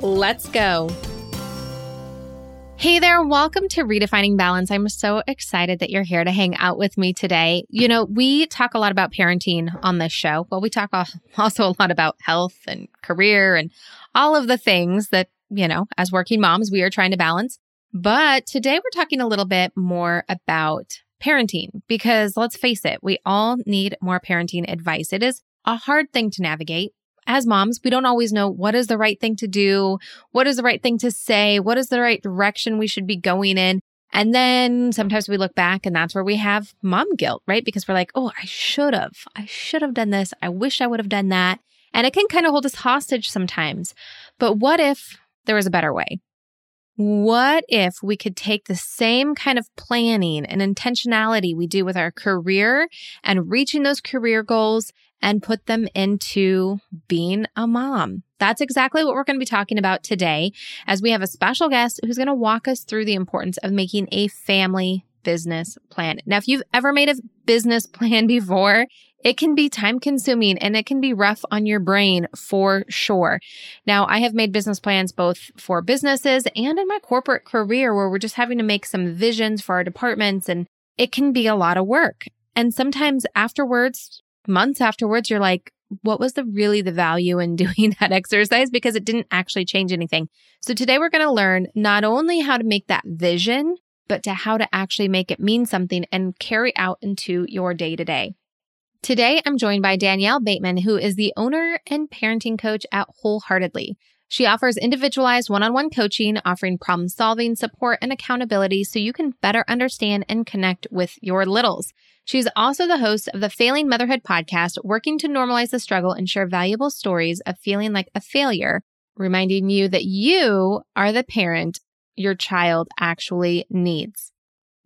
Let's go. Hey there, welcome to Redefining Balance. I'm so excited that you're here to hang out with me today. You know, we talk a lot about parenting on this show. Well, we talk also a lot about health and career and all of the things that, you know, as working moms, we are trying to balance. But today we're talking a little bit more about parenting because let's face it, we all need more parenting advice. It is a hard thing to navigate as moms, we don't always know what is the right thing to do, what is the right thing to say, what is the right direction we should be going in. And then sometimes we look back and that's where we have mom guilt, right? Because we're like, oh, I should have. I should have done this. I wish I would have done that. And it can kind of hold us hostage sometimes. But what if there was a better way? What if we could take the same kind of planning and intentionality we do with our career and reaching those career goals and put them into being a mom. That's exactly what we're going to be talking about today as we have a special guest who's going to walk us through the importance of making a family business plan. Now, if you've ever made a business plan before, it can be time consuming and it can be rough on your brain for sure. Now, I have made business plans both for businesses and in my corporate career where we're just having to make some visions for our departments and it can be a lot of work. And sometimes afterwards, months afterwards, you're like, what was the really the value in doing that exercise? Because it didn't actually change anything. So today we're going to learn not only how to make that vision, but to how to actually make it mean something and carry out into your day to day. Today, I'm joined by Danielle Bettman, who is the owner and parenting coach at Wholeheartedly. She offers individualized one on one coaching, offering problem solving, support, and accountability so you can better understand and connect with your littles. She's also the host of the Failing Motherhood podcast, working to normalize the struggle and share valuable stories of feeling like a failure, reminding you that you are the parent your child actually needs.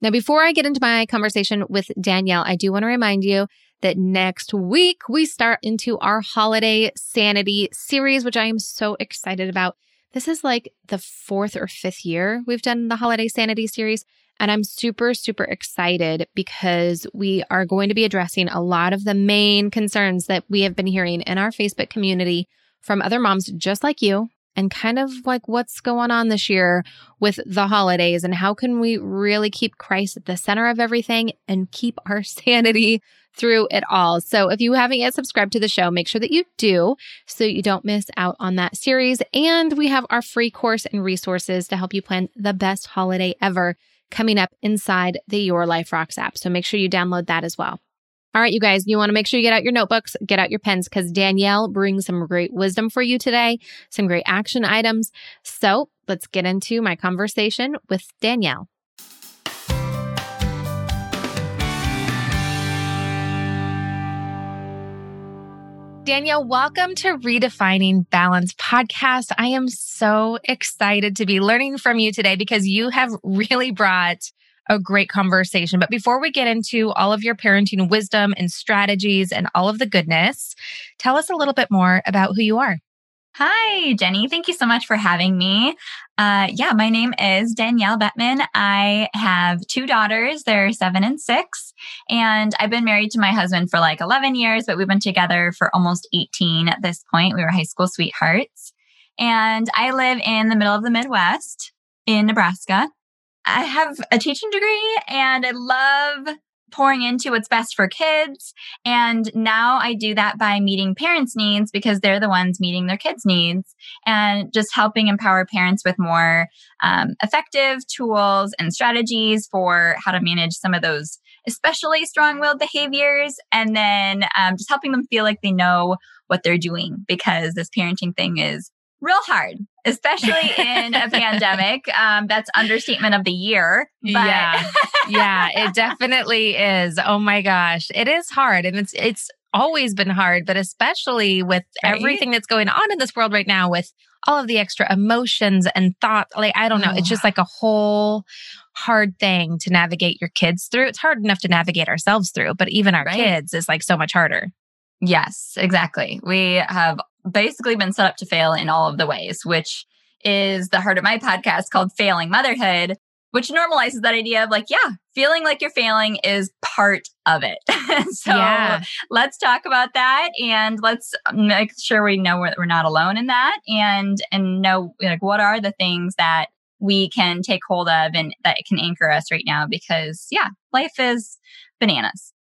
Now, before I get into my conversation with Danielle, I do want to remind you that next week we start into our holiday sanity series, which I am so excited about. This is like the fourth or fifth year we've done the holiday sanity series. And I'm super, super excited because we are going to be addressing a lot of the main concerns that we have been hearing in our Facebook community from other moms just like you and kind of like what's going on this year with the holidays and how can we really keep Christ at the center of everything and keep our sanity through it all. So if you haven't yet subscribed to the show, make sure that you do so you don't miss out on that series. And we have our free course and resources to help you plan the best holiday ever coming up inside the Your Life Rocks app. So make sure you download that as well. All right, you guys, you want to make sure you get out your notebooks, get out your pens, because Danielle brings some great wisdom for you today, some great action items. So let's get into my conversation with Danielle. Danielle, welcome to Redefining Balance podcast. I am so excited to be learning from you today because you have really brought a great conversation. But before we get into all of your parenting wisdom and strategies and all of the goodness, tell us a little bit more about who you are. Hi, Jenny. Thank you so much for having me. Uh, yeah, my name is Danielle Bettman. I have two daughters. They're seven and six. And I've been married to my husband for like 11 years, but we've been together for almost 18 at this point. We were high school sweethearts. And I live in the middle of the Midwest in Nebraska. I have a teaching degree and I love pouring into what's best for kids. And now I do that by meeting parents' needs because they're the ones meeting their kids' needs and just helping empower parents with more um, effective tools and strategies for how to manage some of those especially strong willed behaviors. And then um, just helping them feel like they know what they're doing because this parenting thing is real hard, especially in a pandemic. Um, that's understatement of the year. But- yeah, yeah, it definitely is. Oh my gosh, it is hard, and it's it's always been hard, but especially with right? everything that's going on in this world right now with all of the extra emotions and thoughts. Like, I don't know. Oh. It's just like a whole hard thing to navigate your kids through. It's hard enough to navigate ourselves through, but even our right. kids is like so much harder. Yes, exactly. We have basically been set up to fail in all of the ways, which is the heart of my podcast called Failing Motherhood, which normalizes that idea of like, yeah, feeling like you're failing is part of it. so yeah. let's talk about that and let's make sure we know we're, we're not alone in that and and know like what are the things that we can take hold of and that can anchor us right now because yeah, life is bananas.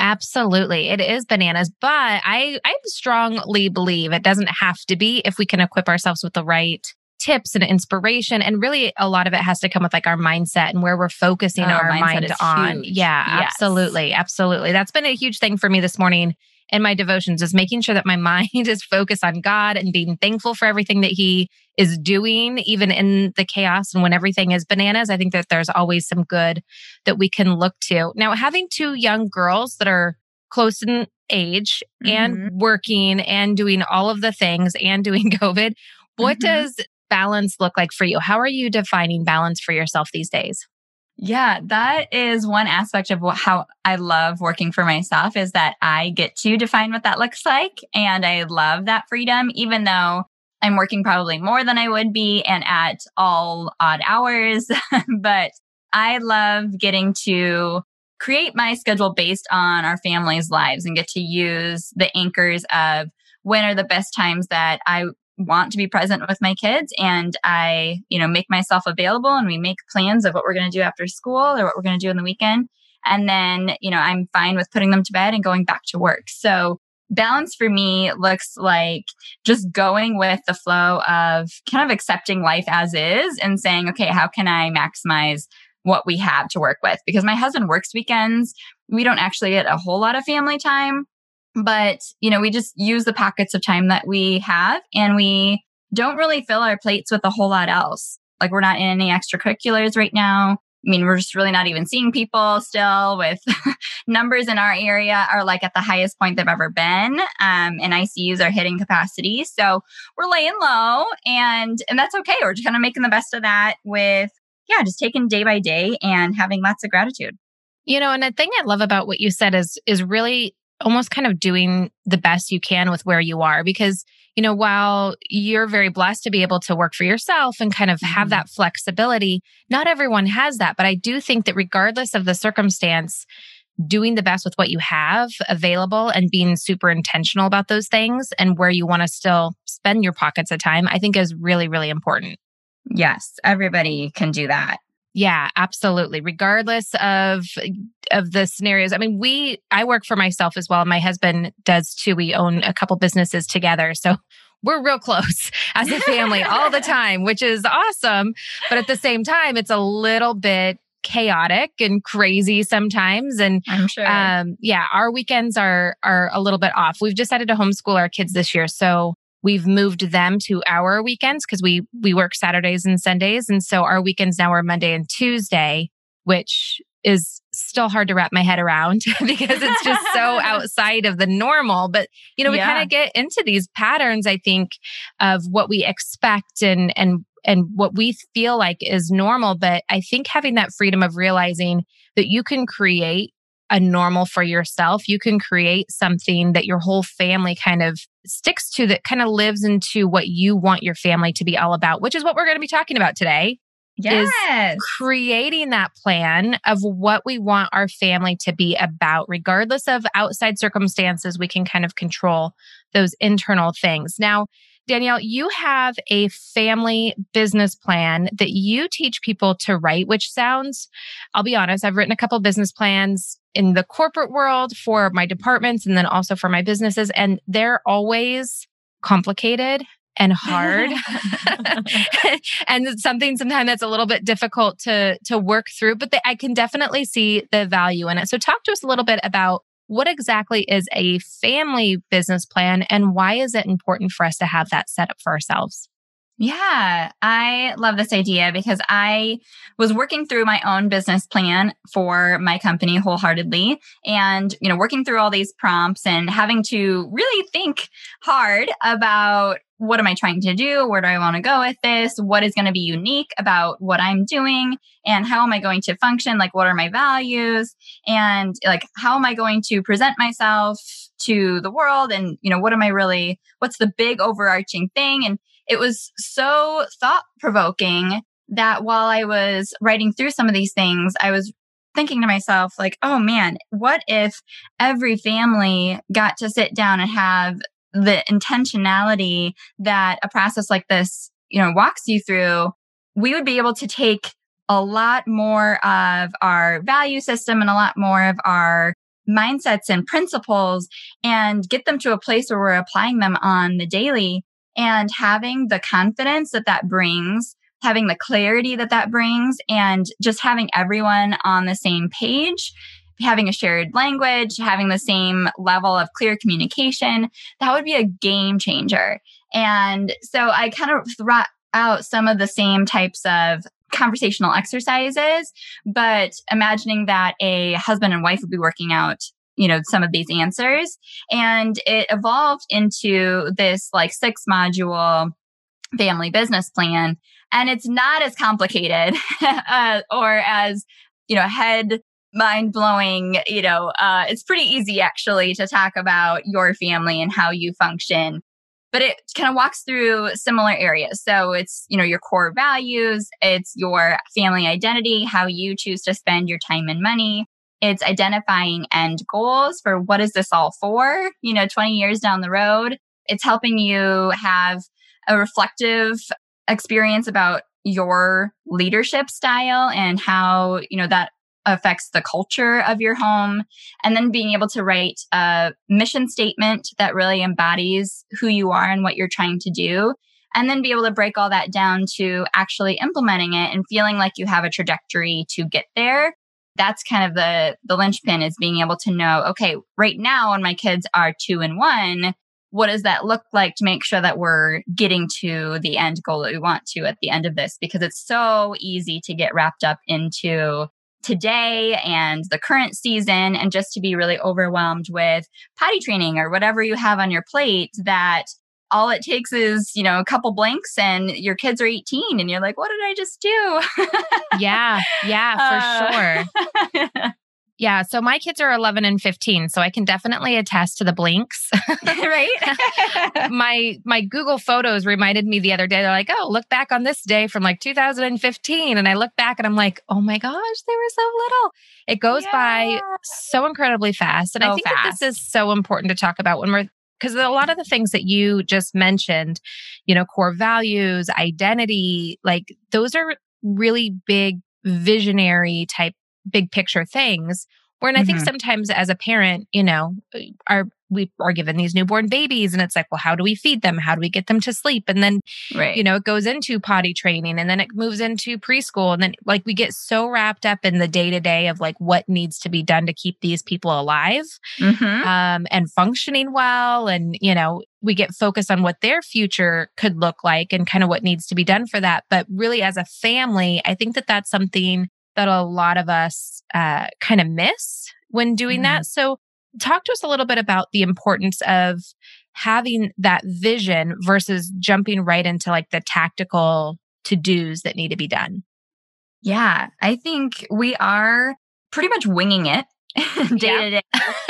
Absolutely. It is bananas, but I I strongly believe it doesn't have to be if we can equip ourselves with the right tips and inspiration. And really, a lot of it has to come with like our mindset and where we're focusing oh, our mind on. Huge. Yeah, yes. absolutely. Absolutely. That's been a huge thing for me this morning in my devotions is making sure that my mind is focused on God and being thankful for everything that He is doing, even in the chaos and when everything is bananas. I think that there's always some good that we can look to. Now, having two young girls that are close in age mm-hmm. and working and doing all of the things and doing COVID, what mm-hmm. does balance look like for you? How are you defining balance for yourself these days? Yeah, that is one aspect of how I love working for myself is that I get to define what that looks like. And I love that freedom, even though I'm working probably more than I would be and at all odd hours. but I love getting to create my schedule based on our family's lives and get to use the anchors of when are the best times that I want to be present with my kids and I, you know, make myself available and we make plans of what we're going to do after school or what we're going to do in the weekend. And then, you know, I'm fine with putting them to bed and going back to work. So balance for me looks like just going with the flow of kind of accepting life as is and saying, okay, how can I maximize what we have to work with? Because my husband works weekends. We don't actually get a whole lot of family time but, you know, we just use the pockets of time that we have and we don't really fill our plates with a whole lot else. Like we're not in any extracurriculars right now. I mean, we're just really not even seeing people still with numbers in our area are like at the highest point they've ever been. Um, and ICUs are hitting capacity. So we're laying low and, and that's okay. We're just kind of making the best of that with, yeah, just taking day by day and having lots of gratitude. You know, and the thing I love about what you said is, is really almost kind of doing the best you can with where you are because you know while you're very blessed to be able to work for yourself and kind of have mm-hmm. that flexibility not everyone has that. But i do think that regardless of the circumstance doing the best with what you have available and being super intentional about those things and where you want to still spend your pockets of time i think is really really important. Yes everybody can do that yeah, absolutely. Regardless of of the scenarios. I mean, we I work for myself as well. My husband does too. We own a couple businesses together. So we're real close as a family all the time, which is awesome. But at the same time, it's a little bit chaotic and crazy sometimes and I'm sure. um yeah our weekends are are a little bit off we've decided to homeschool our kids this year so We've moved them to our weekends because we we work Saturdays and Sundays, and so our weekends now are Monday and Tuesday, which is still hard to wrap my head around because it's just so outside of the normal. But you know, we yeah. kind of get into these patterns, I think, of what we expect and and and what we feel like is normal. But I think having that freedom of realizing that you can create a normal for yourself. You can create something that your whole family kind of sticks to that kind of lives into what you want your family to be all about, which is what we're going to be talking about today. Yes. Is creating that plan of what we want our family to be about, regardless of outside circumstances, we can kind of control those internal things. Now, Danielle, you have a family business plan that you teach people to write, which sounds, I'll be honest, I've written a couple business plans in the corporate world for my departments and then also for my businesses, and they're always complicated and hard. And something sometimes that's a little bit difficult to to work through but they, i can definitely see the value in it. So talk to us a little bit about what exactly is a family business plan and why is it important for us to have that set up for ourselves? Yeah, I love this idea because I was working through my own business plan for my company wholeheartedly and, you know, working through all these prompts and having to really think hard about what am I trying to do? Where do I want to go with this? What is going to be unique about what I'm doing? And how am I going to function? Like, what are my values? And like, how am I going to present myself to the world? And, you know, what am I really, what's the big overarching thing? And it was so thought provoking that while I was writing through some of these things, I was thinking to myself, like, oh man, what if every family got to sit down and have the intentionality that a process like this, you know, walks you through? We would be able to take a lot more of our value system and a lot more of our mindsets and principles and get them to a place where we're applying them on the daily and having the confidence that that brings, having the clarity that that brings, and just having everyone on the same page, having a shared language, having the same level of clear communication, that would be a game changer. And so I kind of threw out some of the same types of conversational exercises, but imagining that a husband and wife would be working out you know, some of these answers. And it evolved into this like six module family business plan. And it's not as complicated uh, or as, you know, head mind blowing. You know, uh, it's pretty easy actually to talk about your family and how you function. But it kind of walks through similar areas. So it's, you know, your core values, it's your family identity, how you choose to spend your time and money, it's identifying end goals for what is this all for, you know, 20 years down the road. It's helping you have a reflective experience about your leadership style and how, you know, that affects the culture of your home. And then being able to write a mission statement that really embodies who you are and what you're trying to do. And then be able to break all that down to actually implementing it and feeling like you have a trajectory to get there that's kind of the the linchpin is being able to know okay right now when my kids are two and one what does that look like to make sure that we're getting to the end goal that we want to at the end of this? Because it's so easy to get wrapped up into today and the current season and just to be really overwhelmed with potty training or whatever you have on your plate that all it takes is, you know, a couple blanks and your kids are 18 and you're like, what did I just do? yeah. Yeah, for uh, sure. Yeah, so my kids are 11 and 15, so I can definitely attest to the blinks. right? my my Google Photos reminded me the other day they're like, "Oh, look back on this day from like 2015." And I look back and I'm like, "Oh my gosh, they were so little." It goes yeah. by so incredibly fast. And so I think fast. that this is so important to talk about when we're because a lot of the things that you just mentioned, you know, core values, identity, like those are really big visionary type big picture things. Where, and I think mm-hmm. sometimes as a parent, you know, our we are given these newborn babies and it's like well how do we feed them how do we get them to sleep and then right. you know it goes into potty training and then it moves into preschool and then like we get so wrapped up in the day to day of like what needs to be done to keep these people alive mm-hmm. um, and functioning well and you know we get focused on what their future could look like and kind of what needs to be done for that but really as a family i think that that's something that a lot of us uh, kind of miss when doing mm-hmm. that so talk to us a little bit about the importance of having that vision versus jumping right into like the tactical to dos that need to be done. Yeah, I think we are pretty much winging it day to day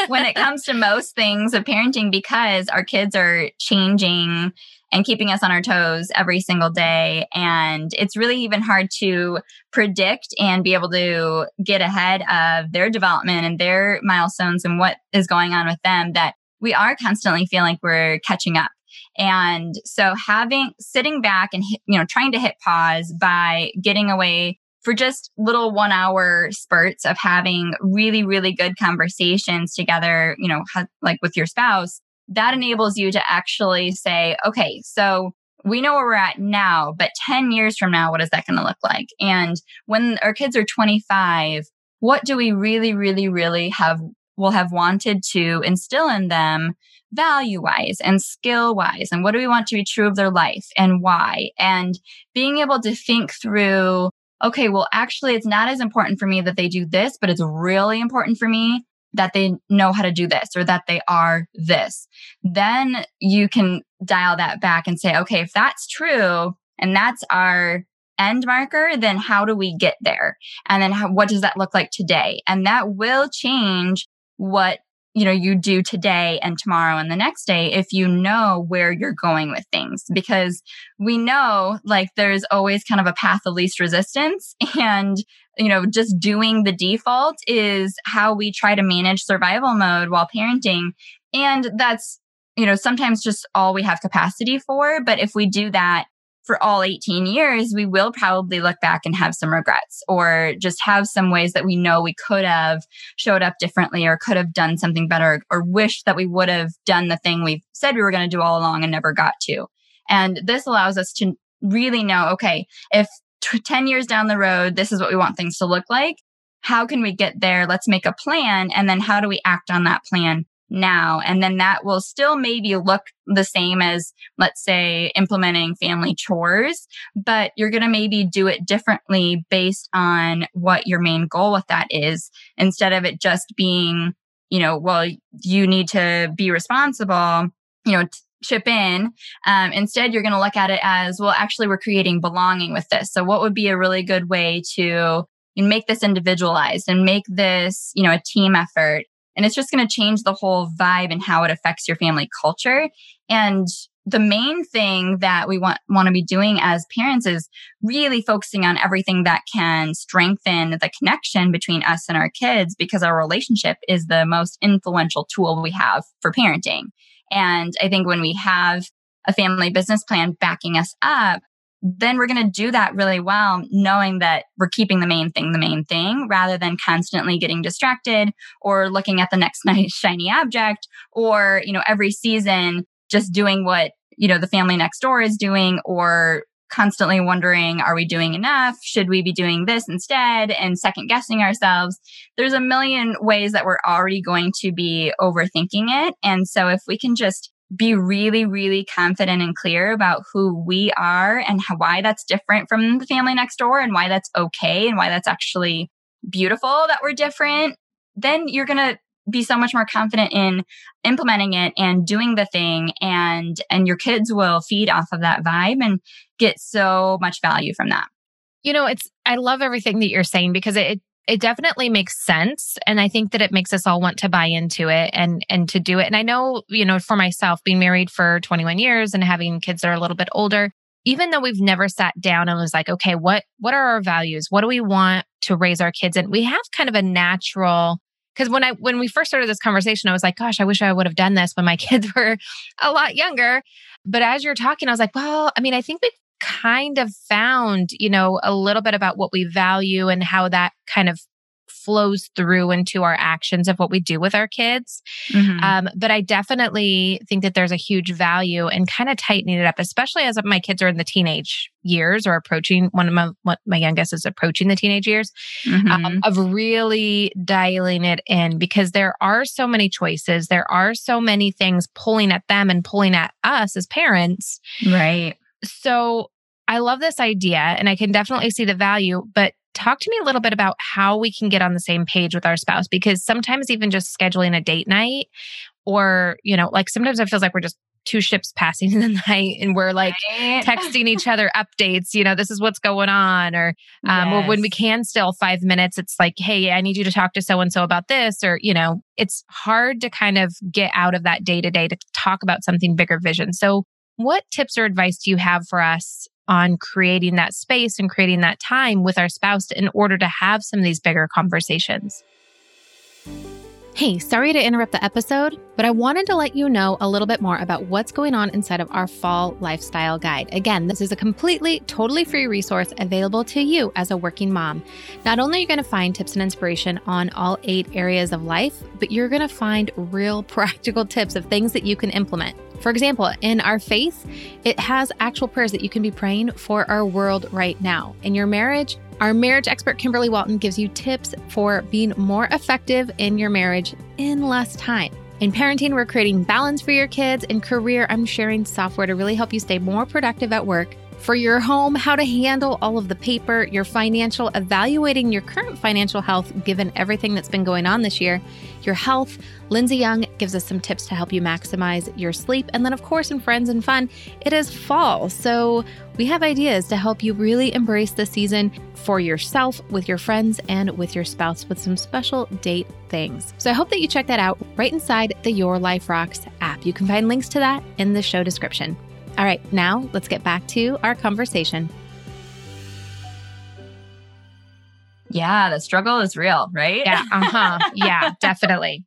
when it comes to most things of parenting because our kids are changing and keeping us on our toes every single day. And it's really even hard to predict and be able to get ahead of their development and their milestones and what is going on with them that we are constantly feeling like we're catching up. And so having sitting back and you know trying to hit pause by getting away for just little 1 hour spurts of having really really good conversations together, you know, like with your spouse that enables you to actually say, okay, so we know where we're at now, but 10 years from now, what is that going to look like? And when our kids are 25, what do we really, really, really have will have wanted to instill in them value wise and skill wise and what do we want to be true of their life and why? And being able to think through okay well actually it's not as important for me that they do this but it's really important for me that they know how to do this or that they are this. Then you can dial that back and say okay if that's true and that's our end marker then how do we get there? And then how, what does that look like today? And that will change what you know you do today and tomorrow and the next day if you know where you're going with things. Because we know like there's always kind of a path of least resistance and you know just doing the default is how we try to manage survival mode while parenting and that's you know sometimes just all we have capacity for but if we do that for all 18 years, we will probably look back and have some regrets or just have some ways that we know we could have showed up differently or could have done something better or wish that we would have done the thing we said we were going to do all along and never got to. And this allows us to really know okay, if 10 years down the road, this is what we want things to look like. How can we get there? Let's make a plan. And then how do we act on that plan now. And then that will still maybe look the same as, let's say, implementing family chores, but you're going to maybe do it differently based on what your main goal with that is instead of it just being, you know, well, you need to be responsible, you know, chip in. Um, instead, you're going to look at it as, well, actually, we're creating belonging with this. So, what would be a really good way to make this individualized and make this, you know, a team effort and it's just going to change the whole vibe and how it affects your family culture. And the main thing that we want, want to be doing as parents is really focusing on everything that can strengthen the connection between us and our kids because our relationship is the most influential tool we have for parenting. And I think when we have a family business plan backing us up, then we're going to do that really well, knowing that we're keeping the main thing the main thing rather than constantly getting distracted or looking at the next nice shiny object or, you know, every season just doing what, you know, the family next door is doing or constantly wondering, are we doing enough? Should we be doing this instead? And second guessing ourselves. There's a million ways that we're already going to be overthinking it. And so if we can just be really, really confident and clear about who we are and how, why that's different from the family next door and why that's okay and why that's actually beautiful that we're different, then you're going to be so much more confident in implementing it and doing the thing and and your kids will feed off of that vibe and get so much value from that. You know, it's I love everything that you're saying because it it definitely makes sense and i think that it makes us all want to buy into it and and to do it. And i know you know for myself being married for 21 years and having kids that are a little bit older even though we've never sat down and was like okay what what are our values? What do we want to raise our kids and we have kind of a natural because when i when we first started this conversation i was like gosh i wish i would have done this when my kids were a lot younger. But as you're talking i was like well i mean i think we've kind of found, you know, a little bit about what we value and how that kind of flows through into our actions of what we do with our kids. Mm-hmm. Um, but I definitely think that there's a huge value in kind of tightening it up, especially as my kids are in the teenage years or approaching one of my, my youngest is approaching the teenage years mm-hmm. um, of really dialing it in because there are so many choices. There are so many things pulling at them and pulling at us as parents. Right. So I love this idea and I can definitely see the value, but talk to me a little bit about how we can get on the same page with our spouse because sometimes even just scheduling a date night or, you know, like sometimes it feels like we're just two ships passing in the night and we're like right. texting each other updates you know this is what's going on or um yes. when we can still five minutes it's like hey i need you to talk to so and so about this or you know it's hard to kind of get out of that day to day to talk about something bigger vision so what tips or advice do you have for us on creating that space and creating that time with our spouse in order to have some of these bigger conversations? Hey, sorry to interrupt the episode, but I wanted to let you know a little bit more about what's going on inside of our fall lifestyle guide. Again, this is a completely, totally free resource available to you as a working mom. Not only are you going to find tips and inspiration on all eight areas of life, but you're going to find real practical tips of things that you can implement. For example, in our faith, it has actual prayers that you can be praying for our world right now. In your marriage, Our marriage expert, Kimberly Walton, gives you tips for being more effective in your marriage in less time. In parenting, we're creating balance for your kids. In career, I'm sharing software to really help you stay more productive at work for your home, how to handle all of the paper, your financial, evaluating your current financial health given everything that's been going on this year, your health. Lindsay Young gives us some tips to help you maximize your sleep. And then, of course, in Friends and Fun, it is fall. So we have ideas to help you really embrace the season for yourself, with your friends, and with your spouse with some special date things. So I hope that you check that out right inside the Your Life Rocks app. You can find links to that in the show description. All right, now let's get back to our conversation. Yeah, the struggle is real, right? Yeah, uh-huh. yeah, definitely.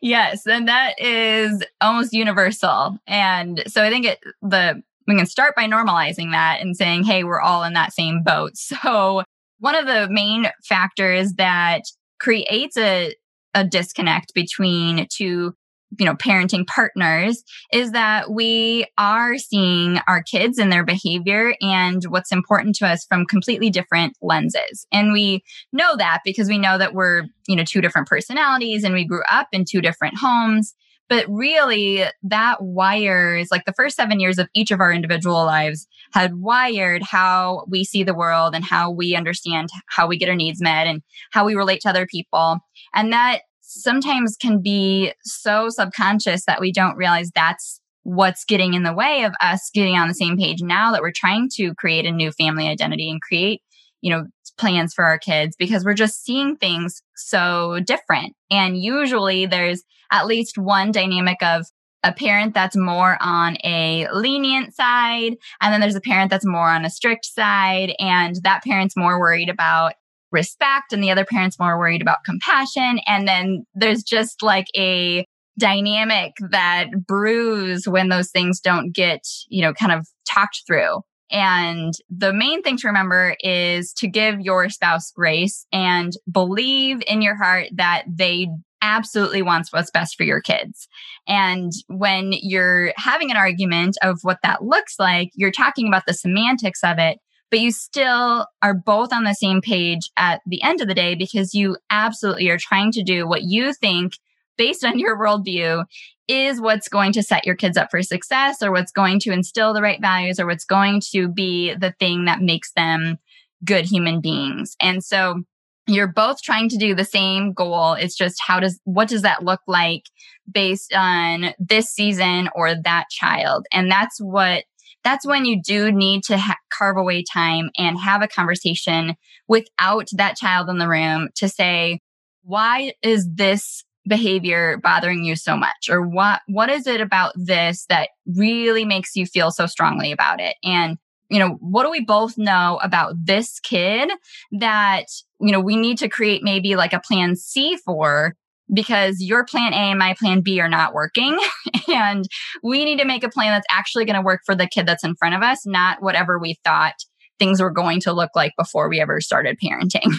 Yes, and that is almost universal. And so I think it the we can start by normalizing that and saying, hey, we're all in that same boat. So one of the main factors that creates a a disconnect between two you know parenting partners is that we are seeing our kids and their behavior and what's important to us from completely different lenses. And we know that because we know that we're you know two different personalities and we grew up in two different homes. But really that wires like the first 7 years of each of our individual lives had wired how we see the world and how we understand how we get our needs met and how we relate to other people. And that sometimes can be so subconscious that we don't realize that's what's getting in the way of us getting on the same page now that we're trying to create a new family identity and create, you know, plans for our kids because we're just seeing things so different. And usually there's at least one dynamic of a parent that's more on a lenient side, and then there's a parent that's more on a strict side, and that parent's more worried about respect and the other parent's more worried about compassion. And then there's just like a dynamic that brews when those things don't get, you know, kind of talked through. And the main thing to remember is to give your spouse grace and believe in your heart that they absolutely wants what's best for your kids. And when you're having an argument of what that looks like, you're talking about the semantics of it but you still are both on the same page at the end of the day because you absolutely are trying to do what you think based on your worldview is what's going to set your kids up for success or what's going to instill the right values or what's going to be the thing that makes them good human beings. And so you're both trying to do the same goal. It's just how does, what does that look like based on this season or that child? And that's what that's when you do need to ha- carve away time and have a conversation without that child in the room to say, why is this behavior bothering you so much? Or what what is it about this that really makes you feel so strongly about it? And you know what do we both know about this kid that you know we need to create maybe like a plan C for because your plan A and my plan B are not working. and we need to make a plan that's actually going to work for the kid that's in front of us, not whatever we thought things were going to look like before we ever started parenting.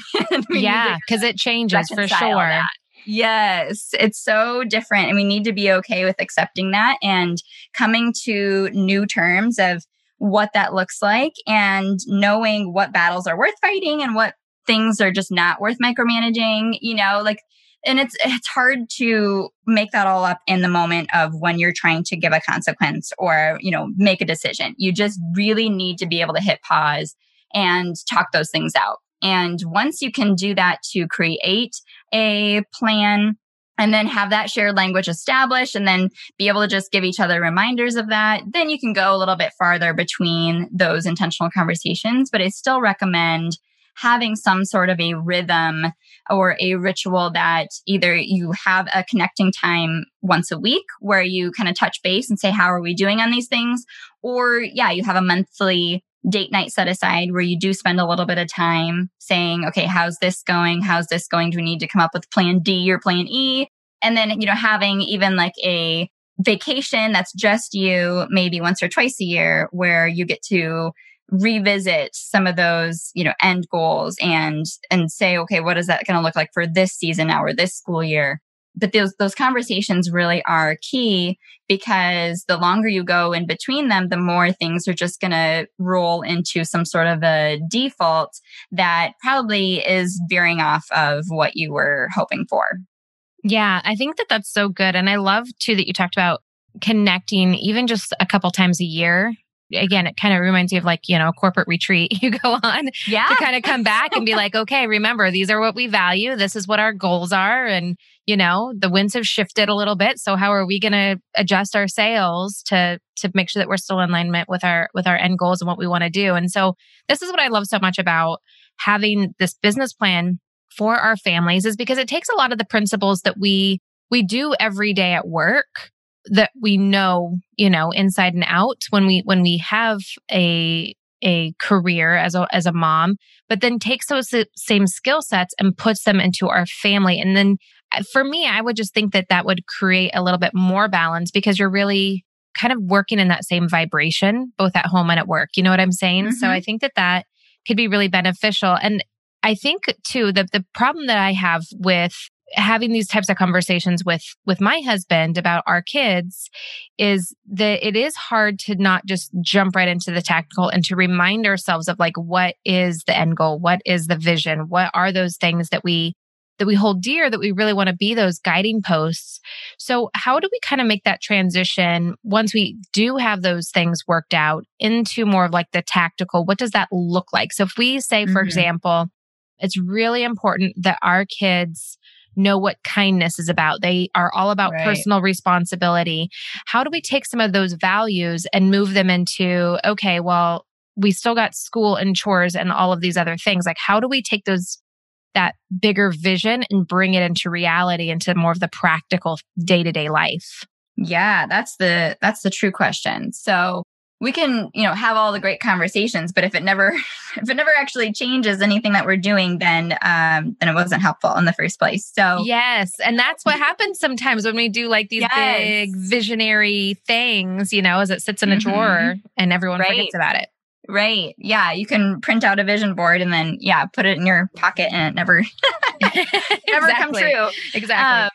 yeah, because it changes for sure. That. Yes, it's so different. And we need to be okay with accepting that and coming to new terms of what that looks like and knowing what battles are worth fighting and what things are just not worth micromanaging. You know, like and it's it's hard to make that all up in the moment of when you're trying to give a consequence or you know make a decision. You just really need to be able to hit pause and talk those things out. And once you can do that to create a plan and then have that shared language established and then be able to just give each other reminders of that then you can go a little bit farther between those intentional conversations. But i still recommend having some sort of a rhythm or a ritual that either you have a connecting time once a week where you kind of touch base and say, How are we doing on these things? Or, yeah, you have a monthly date night set aside where you do spend a little bit of time saying, Okay, how's this going? How's this going? Do we need to come up with plan D or plan E? And then, you know, having even like a vacation that's just you maybe once or twice a year where you get to revisit some of those you know end goals and and say okay what is that going to look like for this season now or this school year? But those those conversations really are key because the longer you go in between them the more things are just going to roll into some sort of a default that probably is veering off of what you were hoping for. Yeah i think that that's so good and i love too that you talked about connecting even just a couple times a year again, it kind of reminds me of like, you know, a corporate retreat you go on yeah. to kind of come back and be like, okay, remember, these are what we value. This is what our goals are. And, you know, the winds have shifted a little bit. So how are we going to adjust our sails to, to make sure that we're still in alignment with our, with our end goals and what we want to do? And so this is what I love so much about having this business plan for our families is because it takes a lot of the principles that we, we do every day at work that we know, you know, inside and out when we when we have a a career as a as a mom, but then takes those same skill sets and puts them into our family. And then uh, for me, I would just think that that would create a little bit more balance because you're really kind of working in that same vibration both at home and at work. You know what I'm saying? Mm-hmm. So I think that that could be really beneficial. And I think too that the problem that I have with having these types of conversations with with my husband about our kids is that it is hard to not just jump right into the tactical and to remind ourselves of like what is the end goal? What is the vision? What are those things that we that we hold dear that we really want to be those guiding posts? So how do we kind of make that transition once we do have those things worked out into more of like the tactical what does that look like? So if we say for mm-hmm. example it's really important that our kids know what kindness is about. They are all about right. personal responsibility. How do we take some of those values and move them into, okay, well, we still got school and chores and all of these other things. Like, how do we take those, that bigger vision and bring it into reality, into more of the practical day to day life? Yeah, that's the, that's the true question. So we can you know have all the great conversations but if it never if it never actually changes anything that we're doing then um then it wasn't helpful in the first place so yes and that's what happens sometimes when we do like these yes. big visionary things you know as it sits in a mm-hmm. drawer and everyone right. forgets about it Right. Yeah. You can print out a vision board and then, yeah, put it in your pocket and it never, never come true. Exactly. Um,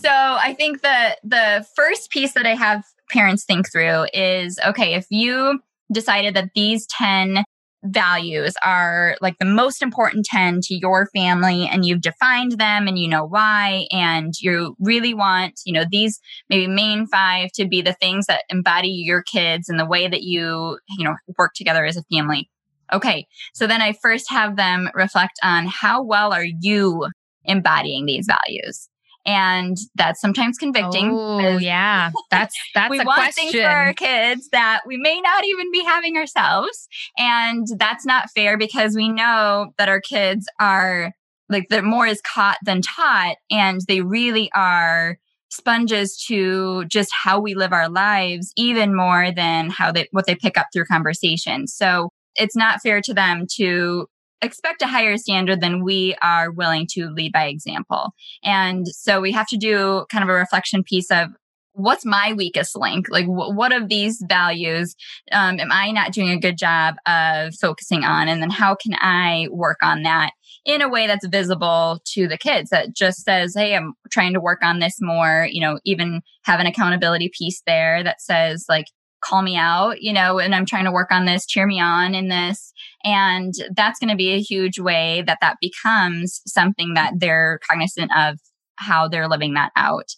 so I think the the first piece that I have parents think through is okay, if you decided that these 10 values are like the most important 10 to your family and you've defined them and you know why and you really want you know these maybe main five to be the things that embody your kids and the way that you you know work together as a family. Okay so then i first have them reflect on how well are you embodying these values and that's sometimes convicting. Oh yeah, that's that's we a want question. things for our kids that we may not even be having ourselves, and that's not fair because we know that our kids are like the more is caught than taught, and they really are sponges to just how we live our lives even more than how they what they pick up through conversation. So it's not fair to them to expect a higher standard than we are willing to lead by example. And so we have to do kind of a reflection piece of what's my weakest link? Like, w- what of these values um, am I not doing a good job of focusing on? And then how can I work on that in a way that's visible to the kids that just says, Hey, I'm trying to work on this more, you know, even have an accountability piece there that says, like, call me out, you know, and I'm trying to work on this, cheer me on in this. And that's going to be a huge way that that becomes something that they're cognizant of how they're living that out.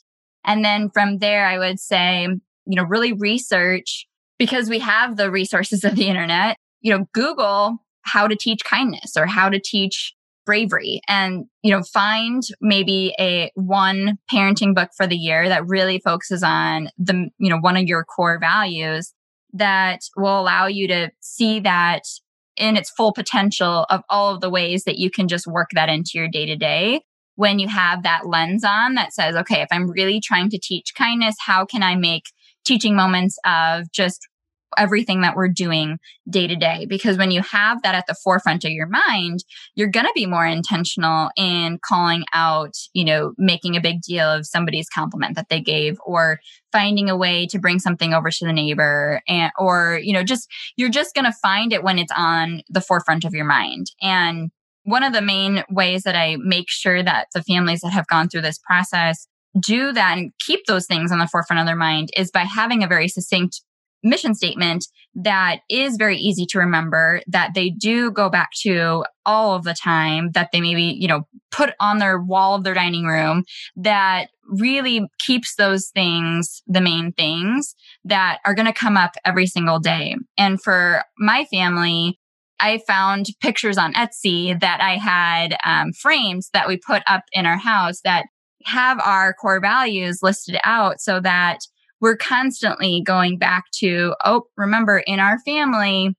And then from there, I would say, you know, really research because we have the resources of the internet, you know, Google how to teach kindness or how to teach bravery and you know find maybe a one parenting book for the year that really focuses on the you know one of your core values that will allow you to see that in its full potential of all of the ways that you can just work that into your day to day when you have that lens on that says okay if i'm really trying to teach kindness how can i make teaching moments of just everything that we're doing day to day. Because when you have that at the forefront of your mind, you're going to be more intentional in calling out, you know, making a big deal of somebody's compliment that they gave or finding a way to bring something over to the neighbor and, or, you know, just, you're just going to find it when it's on the forefront of your mind. And one of the main ways that I make sure that the families that have gone through this process do that and keep those things on the forefront of their mind is by having a very succinct mission statement that is very easy to remember that they do go back to all of the time that they maybe you know put on their wall of their dining room that really keeps those things the main things that are going to come up every single day. And for my family I found pictures on Etsy that I had um, frames that we put up in our house that have our core values listed out so that we're constantly going back to, oh, remember in our family,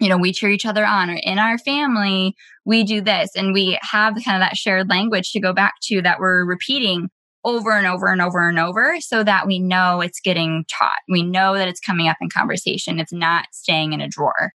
you know, we cheer each other on, or in our family, we do this. And we have kind of that shared language to go back to that we're repeating over and over and over and over so that we know it's getting taught. We know that it's coming up in conversation. It's not staying in a drawer.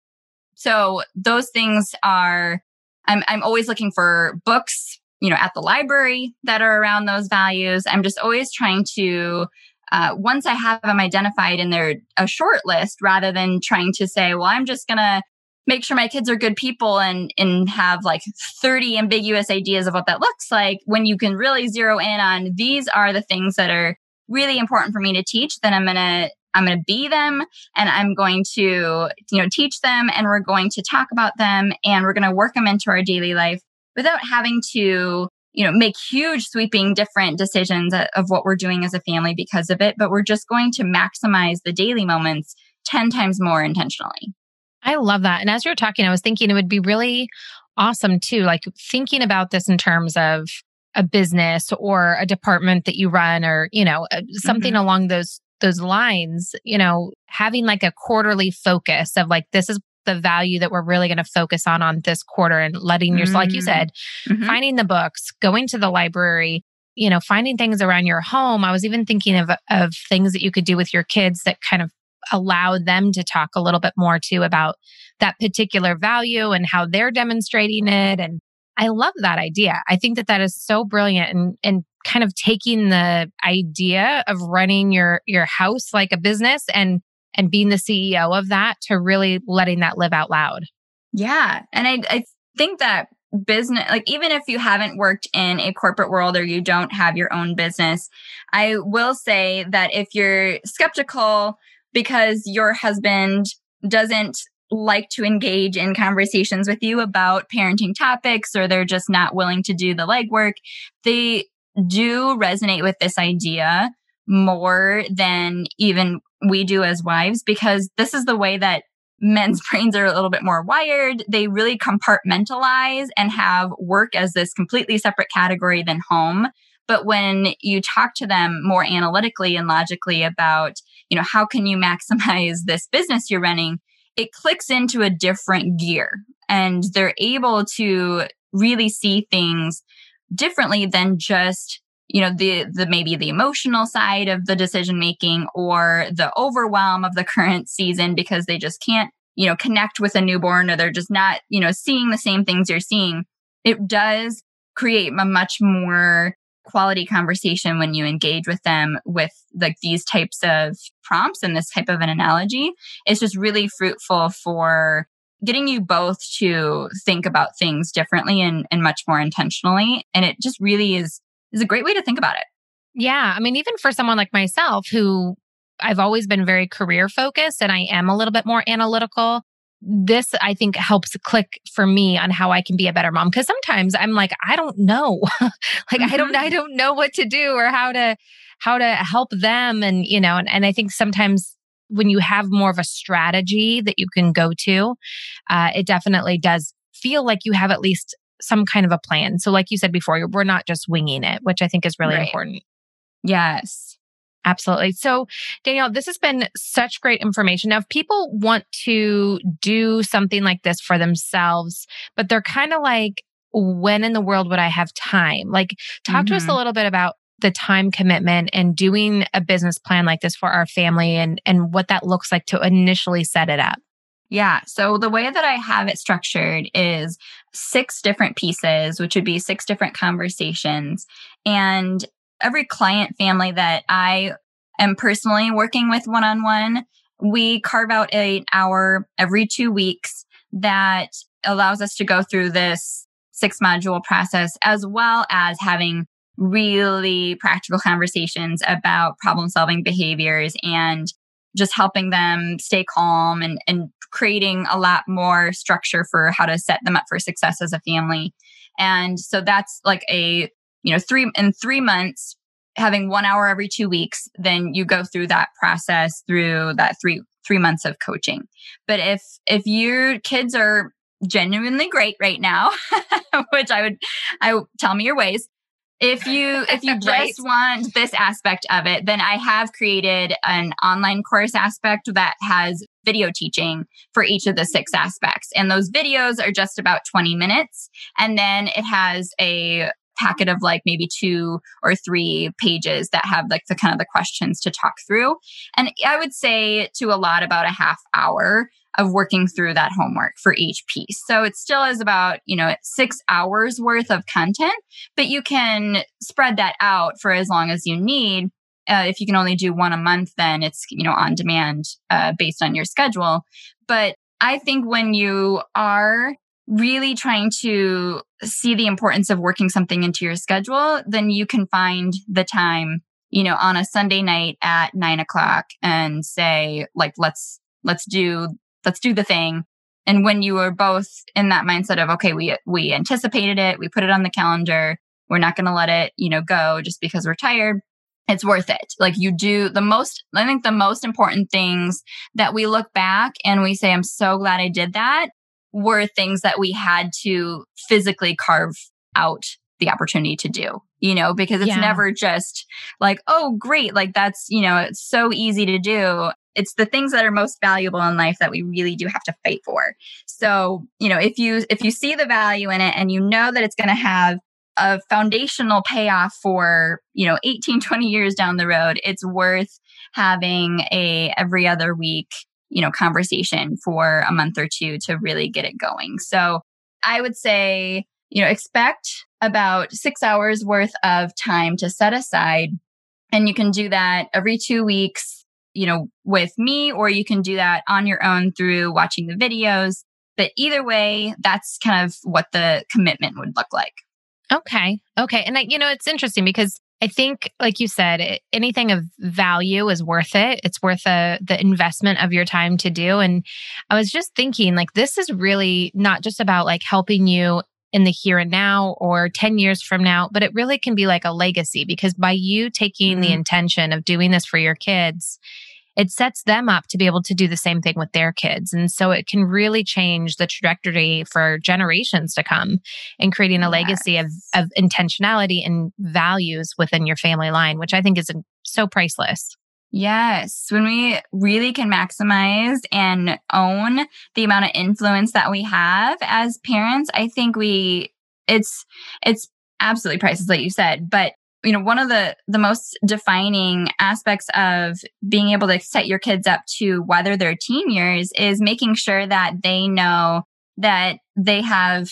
So those things are, I'm, I'm always looking for books, you know, at the library that are around those values. I'm just always trying to uh, once I have them identified in their a short list, rather than trying to say, well, I'm just gonna make sure my kids are good people and and have like 30 ambiguous ideas of what that looks like when you can really zero in on these are the things that are really important for me to teach then i'm gonna i'm gonna be them and i'm going to you know teach them and we're going to talk about them and we're going to work them into our daily life without having to you know, make huge sweeping different decisions of what we're doing as a family because of it, but we're just going to maximize the daily moments 10 times more intentionally. I love that. And as you're talking, I was thinking it would be really awesome too, like thinking about this in terms of a business or a department that you run or, you know, uh, something mm-hmm. along those those lines, you know, having like a quarterly focus of like this is the value that we're really going to focus on on this quarter and letting mm-hmm. yourself, like you said, mm-hmm. finding the books, going to the library, you know, finding things around your home. I was even thinking of, of things that you could do with your kids that kind of allow them to talk a little bit more too about that particular value and how they're demonstrating it. And I love that idea. I think that that is so brilliant and, and kind of taking the idea of running your, your house like a business and and being the CEO of that to really letting that live out loud. Yeah. And I, I think that business, like even if you haven't worked in a corporate world or you don't have your own business, I will say that if you're skeptical because your husband doesn't like to engage in conversations with you about parenting topics or they're just not willing to do the legwork, they do resonate with this idea more than even we do as wives because this is the way that men's brains are a little bit more wired. They really compartmentalize and have work as this completely separate category than home. But when you talk to them more analytically and logically about, you know, how can you maximize this business you're running, it clicks into a different gear and they're able to really see things differently than just you know the the maybe the emotional side of the decision making or the overwhelm of the current season because they just can't you know connect with a newborn or they're just not you know seeing the same things you're seeing. It does create a much more quality conversation when you engage with them with like these types of prompts and this type of an analogy. It's just really fruitful for getting you both to think about things differently and, and much more intentionally. And it just really is is a great way to think about it. Yeah. I mean, even for someone like myself who I've always been very career focused and I am a little bit more analytical. This, I think, helps click for me on how I can be a better mom. Cause sometimes I'm like, I don't know. like, mm-hmm. I don't, I don't know what to do or how to, how to help them. And, you know, and, and I think sometimes when you have more of a strategy that you can go to, uh, it definitely does feel like you have at least some kind of a plan. So, like you said before, we're not just winging it, which I think is really right. important. Yes. Absolutely. So, Danielle, this has been such great information. Now, if people want to do something like this for themselves, but they're kind of like, when in the world would I have time? Like, talk mm-hmm. to us a mm-hmm. little bit about the time commitment and doing a business plan like this for our family and, and what that looks like to initially set it up. Yeah. So the way that I have it structured is six different pieces, which would be six different conversations. And every client family that I am personally working with one on one, we carve out an hour every two weeks that allows us to go through this six module process, as well as having really practical conversations about problem solving behaviors and just helping them stay calm and, and creating a lot more structure for how to set them up for success as a family. And so that's like a, you know, three in three months, having one hour every two weeks, then you go through that process through that three three months of coaching. But if if your kids are genuinely great right now, which I would I tell me your ways. If you if you just right. want this aspect of it, then I have created an online course aspect that has video teaching for each of the six mm-hmm. aspects. And those videos are just about 20 minutes. And then it has a packet of like maybe two or three pages that have like the kind of the questions to talk through. And I would say to a lot about a half hour of working through that homework for each piece. So it still is about, you know, six hours worth of content, but you can spread that out for as long as you need. Uh, if you can only do one a month, then it's, you know, on demand uh, based on your schedule. But I think when you are really trying to see the importance of working something into your schedule, then you can find the time, you know, on a Sunday night at nine o'clock and say, like, let's, let's do let's do the thing. And when you are both in that mindset of, okay, we, we anticipated it, we put it on the calendar, we're not going to let it, you know, go just because we're tired. It's worth it. Like you do the most, I think the most important things that we look back and we say, I'm so glad I did that were things that we had to physically carve out the opportunity to do, you know, because it's yeah. never just like, oh, great. Like that's, you know, it's so easy to do it's the things that are most valuable in life that we really do have to fight for. So, you know, if you if you see the value in it and you know that it's going to have a foundational payoff for, you know, 18 20 years down the road, it's worth having a every other week, you know, conversation for a month or two to really get it going. So, I would say, you know, expect about 6 hours worth of time to set aside and you can do that every 2 weeks you know, with me, or you can do that on your own through watching the videos. But either way, that's kind of what the commitment would look like. Okay. Okay. And I, you know, it's interesting because I think, like you said, anything of value is worth it. It's worth a, the investment of your time to do. And I was just thinking, like, this is really not just about like helping you in the here and now or 10 years from now, but it really can be like a legacy because by you taking mm-hmm. the intention of doing this for your kids, it sets them up to be able to do the same thing with their kids. And so it can really change the trajectory for generations to come and creating a yes. legacy of, of intentionality and values within your family line, which I think is uh, so priceless. Yes, when we really can maximize and own the amount of influence that we have as parents, I think we it's it's absolutely priceless like you said, but you know one of the the most defining aspects of being able to set your kids up to weather their teen years is making sure that they know that they have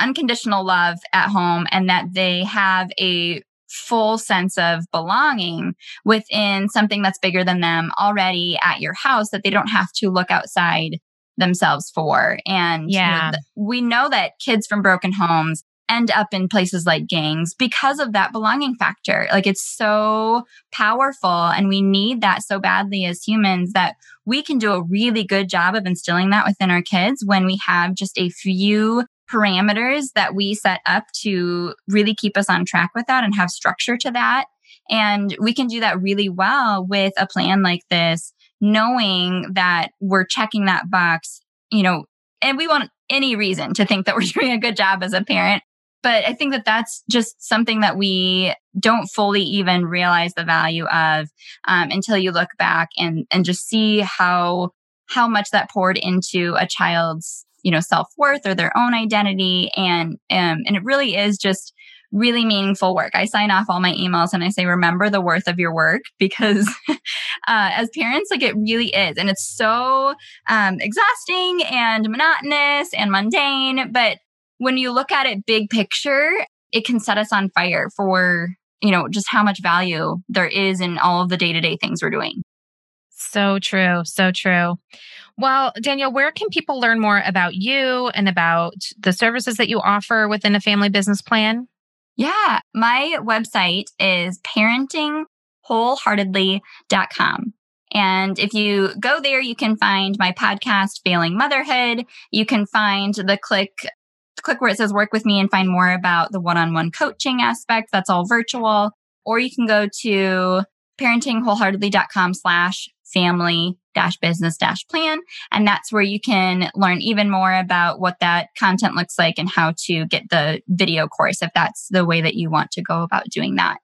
unconditional love at home and that they have a full sense of belonging within something that's bigger than them already at your house that they don't have to look outside themselves for. And yeah you know, we know that kids from broken homes end up in places like gangs because of that belonging factor. Like it's so powerful and we need that so badly as humans that we can do a really good job of instilling that within our kids when we have just a few parameters that we set up to really keep us on track with that and have structure to that. And we can do that really well with a plan like this, knowing that we're checking that box, you know, and we want any reason to think that we're doing a good job as a parent but I think that that's just something that we don't fully even realize the value of um, until you look back and and just see how how much that poured into a child's you know self worth or their own identity, and um, and it really is just really meaningful work. I sign off all my emails and I say, remember the worth of your work because uh, as parents, like it really is. And it's so um, exhausting and monotonous and mundane. But when you look at it big picture, it can set us on fire for, you know, just how much value there is in all of the day to day things we're doing. So true. So true. Well, Danielle, where can people learn more about you and about the services that you offer within a family business plan? Yeah, my website is parentingwholeheartedly.com. And if you go there, you can find my podcast, Failing Motherhood. You can find the click click where it says work with me and find more about the one-on-one coaching aspect. That's all virtual. Or you can go to parentingwholeheartedly.com slash family dash business dash plan. And that's where you can learn even more about what that content looks like and how to get the video course if that's the way that you want to go about doing that.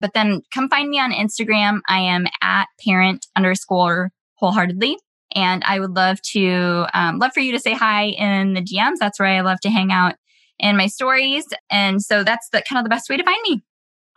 But then come find me on Instagram. I am at parent underscore wholeheartedly. And I would love to, um, love for you to say hi in the DMs. That's where I love to hang out in my stories. And so that's the kind of the best way to find me.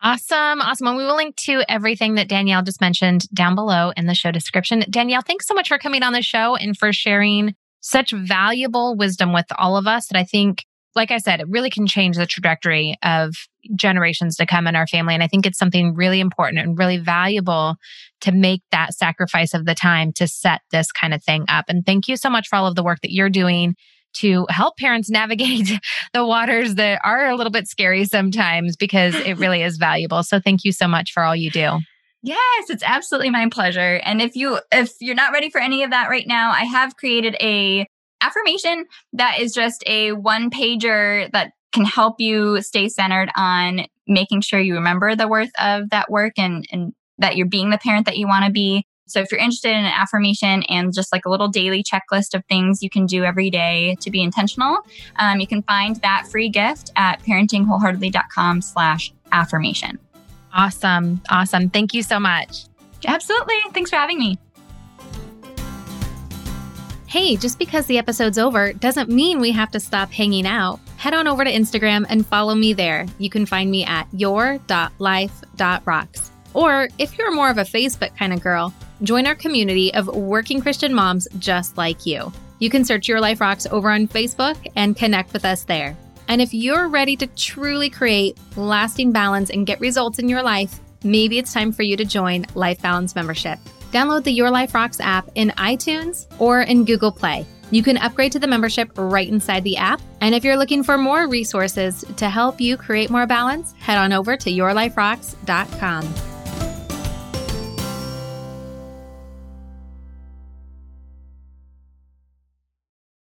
Awesome. Awesome. And we will link to everything that Danielle just mentioned down below in the show description. Danielle, thanks so much for coming on the show and for sharing such valuable wisdom with all of us that I think, like I said, it really can change the trajectory of generations to come in our family. And I think it's something really important and really valuable to make that sacrifice of the time to set this kind of thing up. And thank you so much for all of the work that you're doing to help parents navigate the waters that are a little bit scary sometimes because it really is valuable. So thank you so much for all you do. Yes, it's absolutely my pleasure. And if you if you're not ready for any of that right now, I have created a affirmation that is just a one pager that can help you stay centered on making sure you remember the worth of that work and and that you're being the parent that you want to be so if you're interested in an affirmation and just like a little daily checklist of things you can do every day to be intentional, um, you can find that free gift at parentingwholeheartedly.com slash affirmation. Awesome. Awesome. Thank you so much. Absolutely. Thanks for having me. Hey, just because the episode's over doesn't mean we have to stop hanging out. Head on over to Instagram and follow me there. You can find me at your.life.rocks. Or if you're more of a Facebook kind of girl, join our community of working Christian moms just like you. You can search Your Life Rocks over on Facebook and connect with us there. And if you're ready to truly create lasting balance and get results in your life, maybe it's time for you to join Life Balance membership. Download the Your Life Rocks app in iTunes or in Google Play. You can upgrade to the membership right inside the app. And if you're looking for more resources to help you create more balance, head on over to yourliferocks.com.